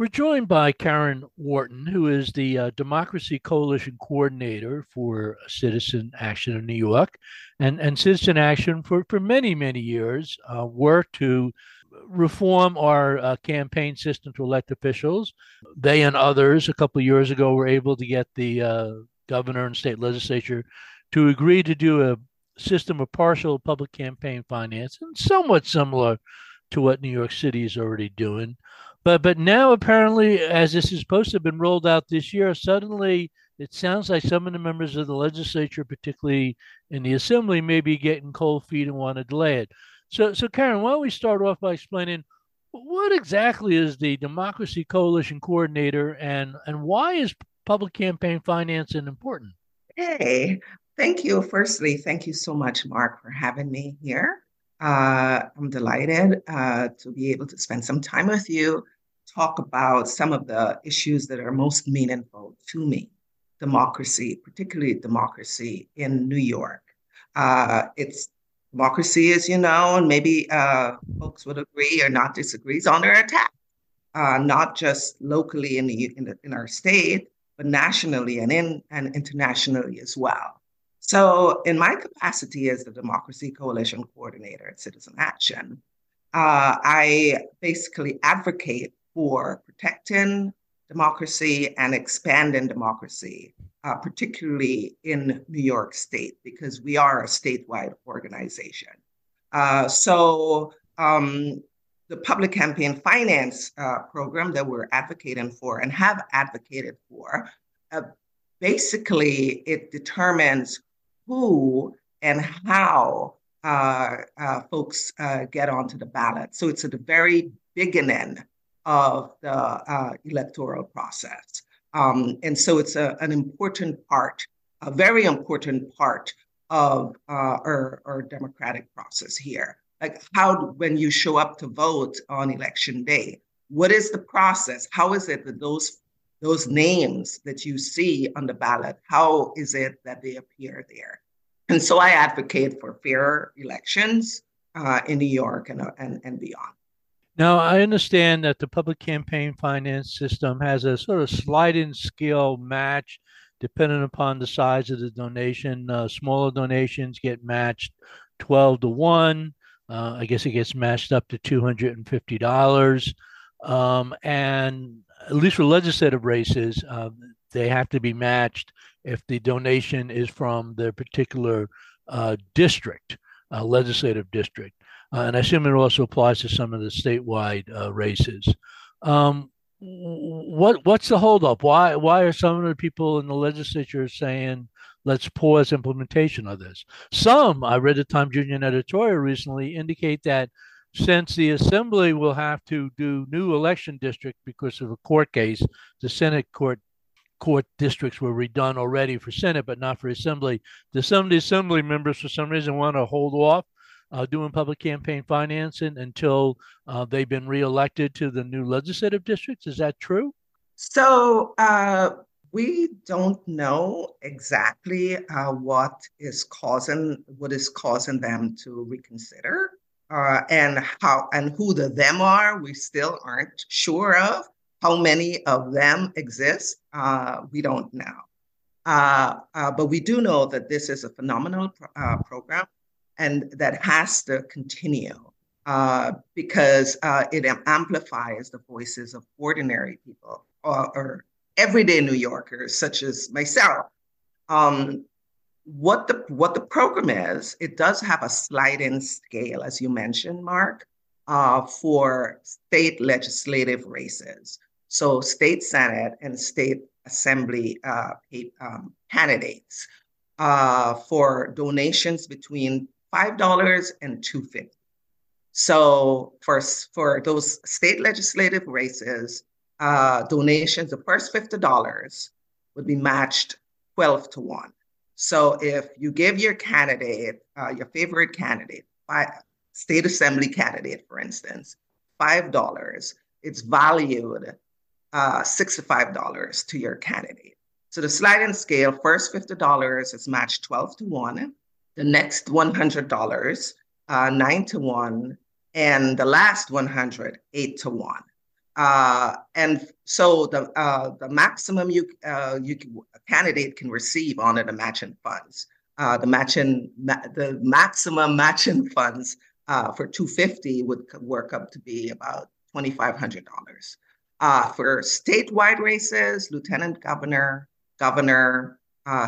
We're joined by Karen Wharton, who is the uh, Democracy Coalition Coordinator for Citizen Action of New York. And, and Citizen Action, for, for many, many years, uh, worked to reform our uh, campaign system to elect officials. They and others, a couple of years ago, were able to get the uh, governor and state legislature to agree to do a system of partial public campaign finance, and somewhat similar to what New York City is already doing. But but now apparently, as this is supposed to have been rolled out this year, suddenly it sounds like some of the members of the legislature, particularly in the assembly, may be getting cold feet and want to delay it. So so Karen, why don't we start off by explaining what exactly is the Democracy Coalition Coordinator and and why is public campaign financing important? Hey, thank you. Firstly, thank you so much, Mark, for having me here. Uh, I'm delighted uh, to be able to spend some time with you, talk about some of the issues that are most meaningful to me democracy, particularly democracy in New York. Uh, it's democracy, as you know, and maybe uh, folks would agree or not disagree, is under attack, uh, not just locally in, the, in, the, in our state, but nationally and, in, and internationally as well. So, in my capacity as the Democracy Coalition coordinator at Citizen Action, uh, I basically advocate for protecting democracy and expanding democracy, uh, particularly in New York State, because we are a statewide organization. Uh, so, um, the public campaign finance uh, program that we're advocating for and have advocated for, uh, basically, it determines who and how uh, uh, folks uh, get onto the ballot. So it's at the very beginning of the uh, electoral process. Um, and so it's a, an important part, a very important part of uh, our, our democratic process here. Like how, when you show up to vote on election day, what is the process? How is it that those those names that you see on the ballot, how is it that they appear there? And so I advocate for fair elections uh, in New York and, uh, and, and beyond. Now, I understand that the public campaign finance system has a sort of sliding scale match depending upon the size of the donation. Uh, smaller donations get matched 12 to 1. Uh, I guess it gets matched up to $250. Um, and at least for legislative races, uh, they have to be matched if the donation is from their particular uh, district, uh, legislative district. Uh, and I assume it also applies to some of the statewide uh, races. Um, what what's the holdup? Why why are some of the people in the legislature saying let's pause implementation of this? Some I read the Times Union editorial recently indicate that since the assembly will have to do new election district because of a court case, the Senate court court districts were redone already for Senate, but not for Assembly. Do some the Assembly members, for some reason, want to hold off uh, doing public campaign financing until uh, they've been reelected to the new legislative districts? Is that true? So uh, we don't know exactly uh, what is causing what is causing them to reconsider uh, and how and who the them are, we still aren't sure of. How many of them exist, uh, we don't know. Uh, uh but we do know that this is a phenomenal uh, program and that has to continue uh, because it amplifies the voices of ordinary people or, or everyday New Yorkers, such as myself. Um, what the what the program is, it does have a sliding scale, as you mentioned, Mark, uh, for state legislative races. So state senate and state assembly uh, um, candidates uh, for donations between five dollars and two fifty. So for for those state legislative races, uh, donations, the first fifty dollars would be matched twelve to one. So if you give your candidate, uh, your favorite candidate, by state assembly candidate, for instance, $5, it's valued uh, $65 to your candidate. So the sliding scale, first $50 is matched 12 to 1, the next $100, uh, 9 to 1, and the last 100, 8 to 1. Uh, and so the uh, the maximum you uh, you can, a candidate can receive under the matching funds, uh, the matching ma- the maximum matching funds uh, for 250 would work up to be about $2,500. Uh, for statewide races, lieutenant governor, governor,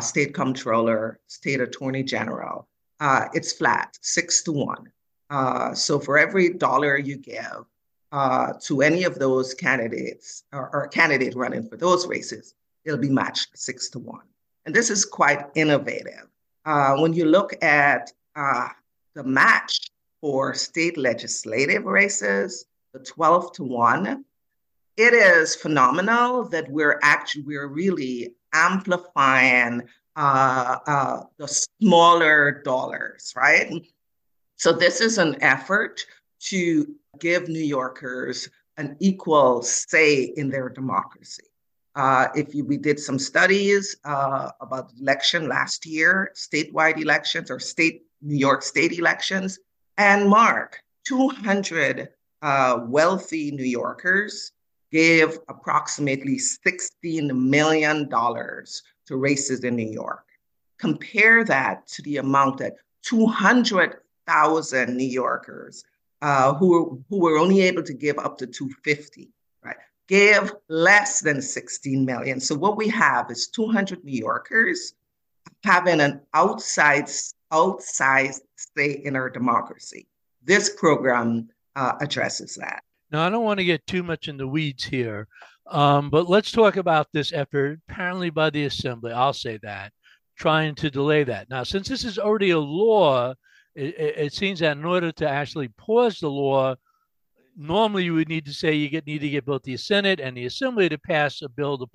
state comptroller, state attorney general, it's flat, six to one. so for every dollar you give, uh, to any of those candidates or, or candidate running for those races, it'll be matched six to one. And this is quite innovative. Uh, when you look at uh, the match for state legislative races, the 12 to 1, it is phenomenal that we're actually, we're really amplifying uh, uh, the smaller dollars, right? So this is an effort to give New Yorkers an equal say in their democracy. Uh, if you, we did some studies uh, about election last year, statewide elections or state New York State elections, and Mark, 200 uh, wealthy New Yorkers gave approximately $16 million to races in New York. Compare that to the amount that 200,000 New Yorkers uh, who were who were only able to give up to 250, right? Gave less than 16 million. So what we have is 200 New Yorkers having an outside outsized say in our democracy. This program uh, addresses that. Now, I don't want to get too much in the weeds here, um, but let's talk about this effort, apparently by the Assembly. I'll say that, trying to delay that. Now, since this is already a law it, it, seems that in order to actually pause the law, normally you would need to say you get need to get both the Senate and the Assembly to pass a bill to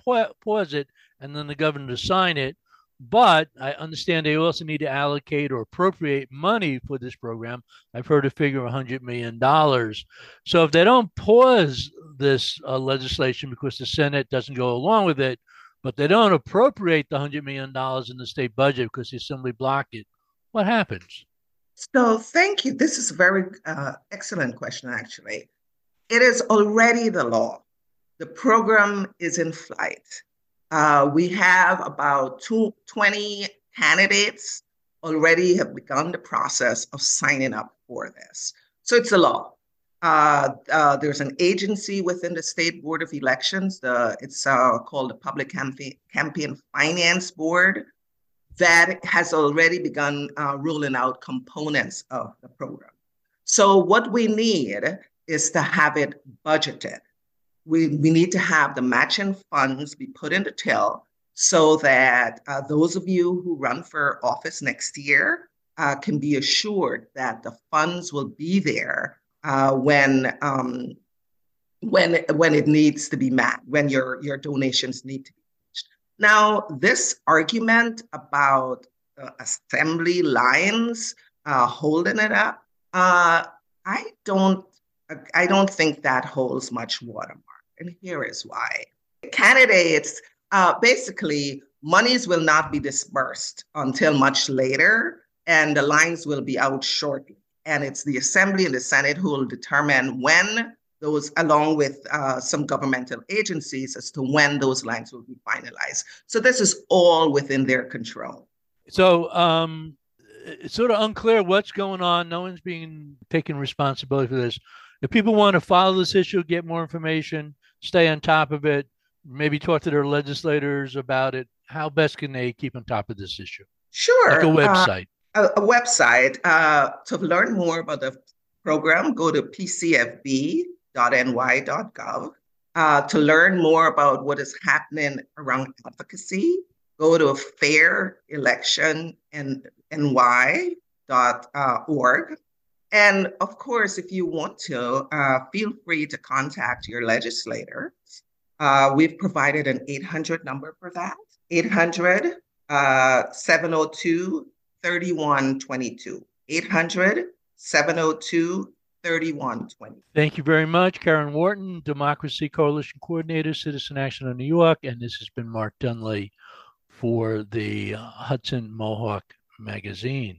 pause it, and then the governor to sign it. But I understand they also need to allocate or appropriate money for this program. I've heard a figure of $100 million. So if they don't pause this uh, legislation because the Senate doesn't go along with it, but they don't appropriate the $100 million in the state budget because the Assembly blocked it, what happens? So thank you. This is a very uh, excellent question, actually. It is already the law. The program is in flight. Uh, we have about two, 20 candidates already have begun the process of signing up for this. So it's a law. Uh, uh, there's an agency within the State Board of Elections. The, it's uh, called the Public Campaign, Campaign Finance Board that has already begun uh, out components of the program. So what we need is to have it budgeted. We, we need to have the matching funds be put in the till so that uh, those of you who run for office next year uh, can be assured that the funds will be there uh, when um, when when it needs to be met, when your your donations need to now, this argument about uh, assembly lines uh, holding it up, uh, I don't, I don't think that holds much water, Mark. And here is why. Candidates, uh, basically, monies will not be disbursed until much later, and the lines will be out shortly. And it's the Assembly and the Senate who will determine when those along with uh, some governmental agencies as to when those lines will be finalized. So this is all within their control. So um, it's sort of unclear what's going on. No one's being taking responsibility for this. If people want to follow this issue, get more information, stay on top of it, maybe talk to their legislators about it, how best can they keep on top of this issue? Sure. Like a website. Uh, a, a, website. Uh, to learn more about the program, go to PCFB fair.ny.gov. Uh, to learn more about what is happening around advocacy, go to fairelectionny.org. And of course, if you want to, uh, feel free to contact your legislator. Uh, we've provided an 800 number for that 800 uh, 702 3122. 800 702 3120. Thank you very much, Karen Wharton, Democracy Coalition Coordinator, Citizen Action of New York. And this has been Mark Dunlea for the uh, Hudson Mohawk Magazine.